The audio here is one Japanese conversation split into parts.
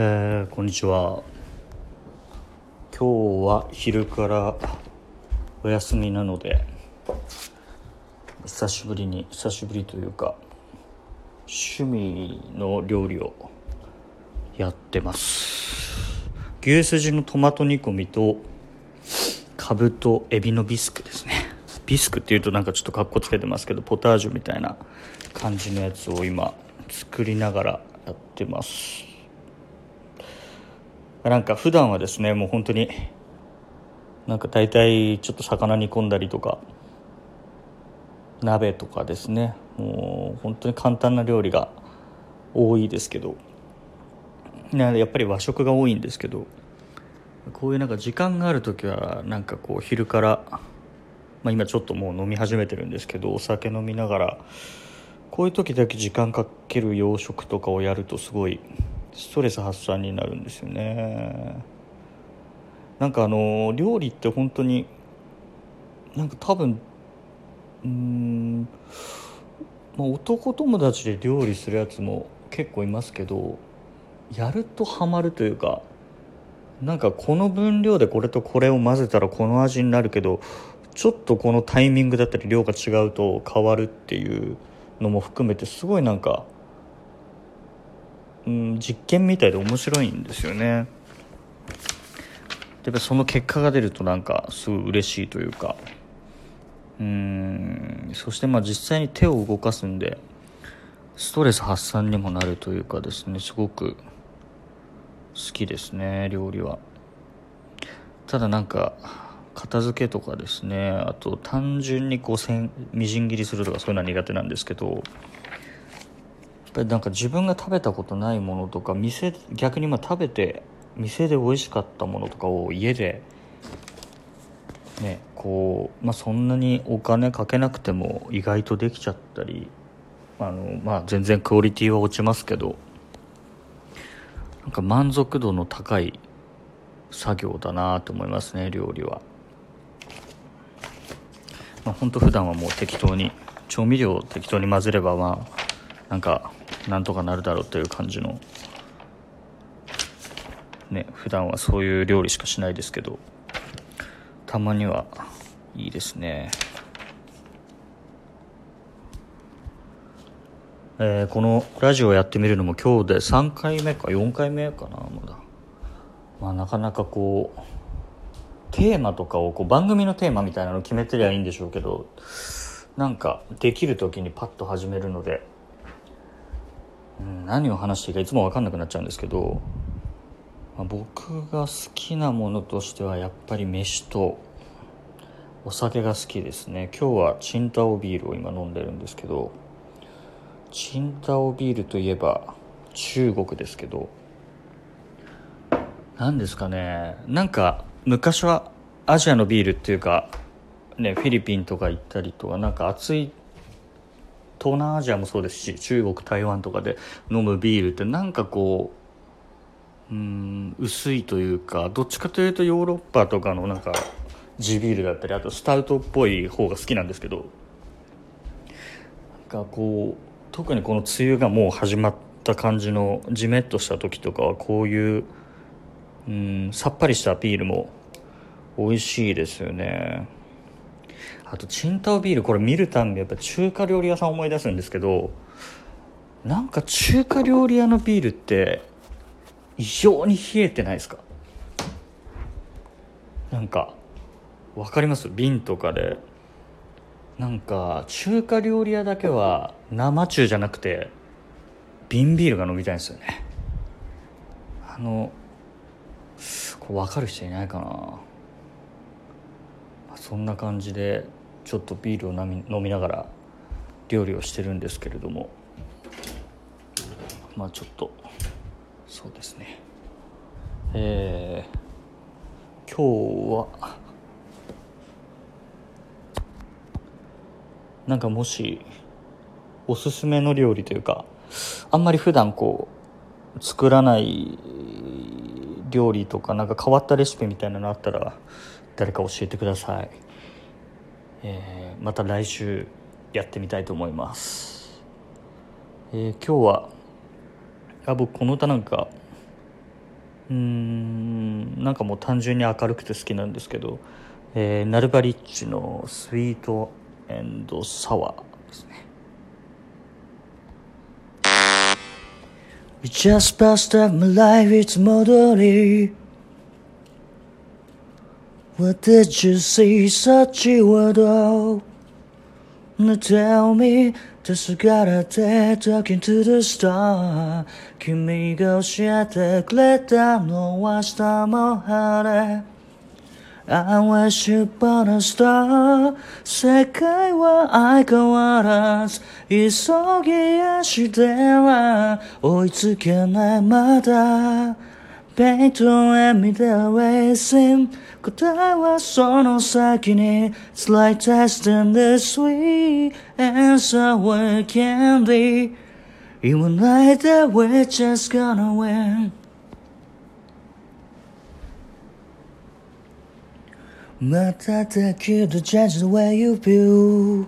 えーこんにちは。今日は昼からお休みなので久しぶりに久しぶりというか趣味の料理をやってます。牛すじのトマト煮込みとかぶとエビのビスクですね。ビスクっていうとなんかちょっとかっこつけてますけどポタージュみたいな感じのやつを今作りながらやってます。なんか普段はですねもう本当になんか大体ちょっと魚煮込んだりとか鍋とかですね。もう本当に簡単な料理が多いですけど。ねやっぱり和食が多いんですけどこういうなんか時間がある時はなんかこう昼から、まあ、今ちょっともう飲み始めてるんですけどお酒飲みながらこういう時だけ時間かける洋食とかをやるとすごいストレス発散になるんですよね。なんかあの料理って本当になんか多分うん、まあ、男友達で料理するやつも結構いますけどやるとハマるというかなんかこの分量でこれとこれを混ぜたらこの味になるけどちょっとこのタイミングだったり量が違うと変わるっていうのも含めてすごいなんか、うん、実験みたいで面白いんですよね。やっぱその結果が出るとなんかすごい嬉しいというかうんそしてまあ実際に手を動かすんでストレス発散にもなるというかですねすごく好きですね料理はただなんか片付けとかですねあと単純にこうせんみじん切りするとかそういうのは苦手なんですけどぱりなんか自分が食べたことないものとか店逆にまあ食べて店で美味しかったものとかを家でねこうまあそんなにお金かけなくても意外とできちゃったりあのまあ全然クオリティは落ちますけどなんか満足度の高い作業だなと思いますね料理は。まあ、本当普段はもう適当に調味料を適当に混ぜればまあなんかなんとかなるだろうという感じの。ね普段はそういう料理しかしないですけど。たまにはいいですね。えーこのラジオやってみるのも今日で3回目か4回目かなまだ。まあなかなかこうテーマとかをこう番組のテーマみたいなの決めてりゃいいんでしょうけどなんかできる時にパッと始めるので、何を話していいかいつも分かんなくなっちゃうんですけど、まあ僕が好きなものとしてはやっぱり飯とお酒が好きですね。今日はチンタオビールを今飲んでるんですけどチンタオビールといえば中国ですけど何ですかね。なんか昔はアジアのビールっていうか、ね、フィリピンとか行ったりとかなんか熱い東南アジアもそうですし中国台湾とかで飲むビールってなんかこううん薄いというかどっちかというとヨーロッパとかのなんか地ビールだったりあとスタウトっぽい方が好きなんですけどなんかこう特にこの梅雨がもう始まった感じのジメッとした時とかはこういううんさっぱりしたビールも美味しいですよね。あとチンタオビールこれ見るたんびやっぱ中華料理屋さん思い出すんですけどなんか中華料理屋のビールって異常に冷えてないですか？なんかわかります？瓶とかで。なんか中華料理屋だけは生中じゃなくて瓶ビールが飲みたいんですよね。あのこれ分かる人いないかな、そんな感じでちょっとビールを飲み飲みながら料理をしてるんですけれども。まあちょっとそうですね。えー、今日はなんかもしおすすめの料理というかあんまり普段こう作らない料理とかなんか変わったレシピみたいなのあったら誰か教えてください、えーまた来週やってみたいと思います、えー今日は僕この歌なんかうんなんかもう単純に明るくて好きなんですけど、えー、ナルバリッチの「スイートエンドサワー」ですね。We just passed up my life, it's 戻り What did you see, such a word of Now tell me 黄昏て talking to the star 君が教えてくれたのは明日も晴れ I wish you upon a star 世界は相変わらず急ぎ足では追いつけないまだ Paint and me the racing 答えはその先に It's like testing the sweet answer where can be Even like that we're just gonna win まただけど judge the way you feel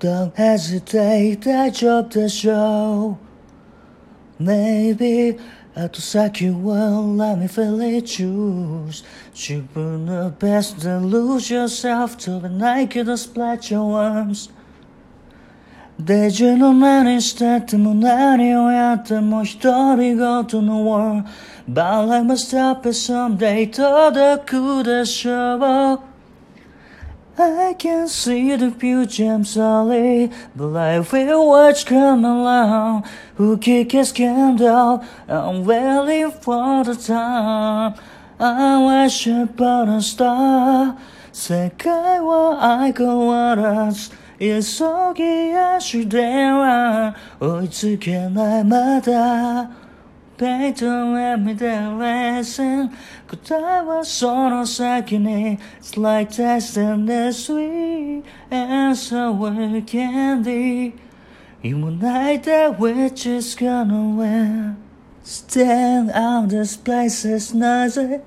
Don't hesitate 大丈夫でしょう Maybe 後先は let me feel it choose 自分の best then lose yourself 飛べないけど splat your arms デジの何してても何をやっても独り言の world But I must stop it someday 届くでしょう I can see the future, I'm sorry, but I feel what's come along. Who kick a scandal? I'm waiting for the time. I wish upon a star. 世界は相変わらず急ぎ足では追いつけないまだ。 Pay to let me the lesson 答えはその先に It's like testing the sweet answer with candy 言わないで we're just gonna win Stand out this place is noisy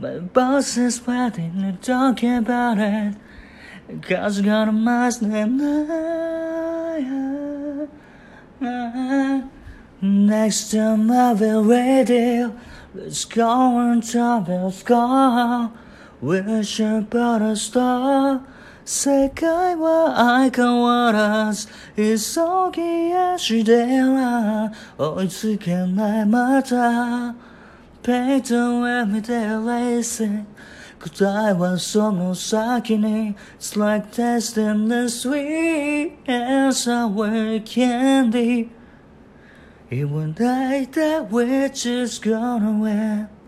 My boss is waiting and talking about it Cause I got a mask and I Next time I will radio, let's go and travel, go. Wish about a star. 世界は相変わらず急ぎ足では追いつけないまた Pay to every day racing 答えはその先に It's like testing the sweet answer with candy Even like that we're just gonna win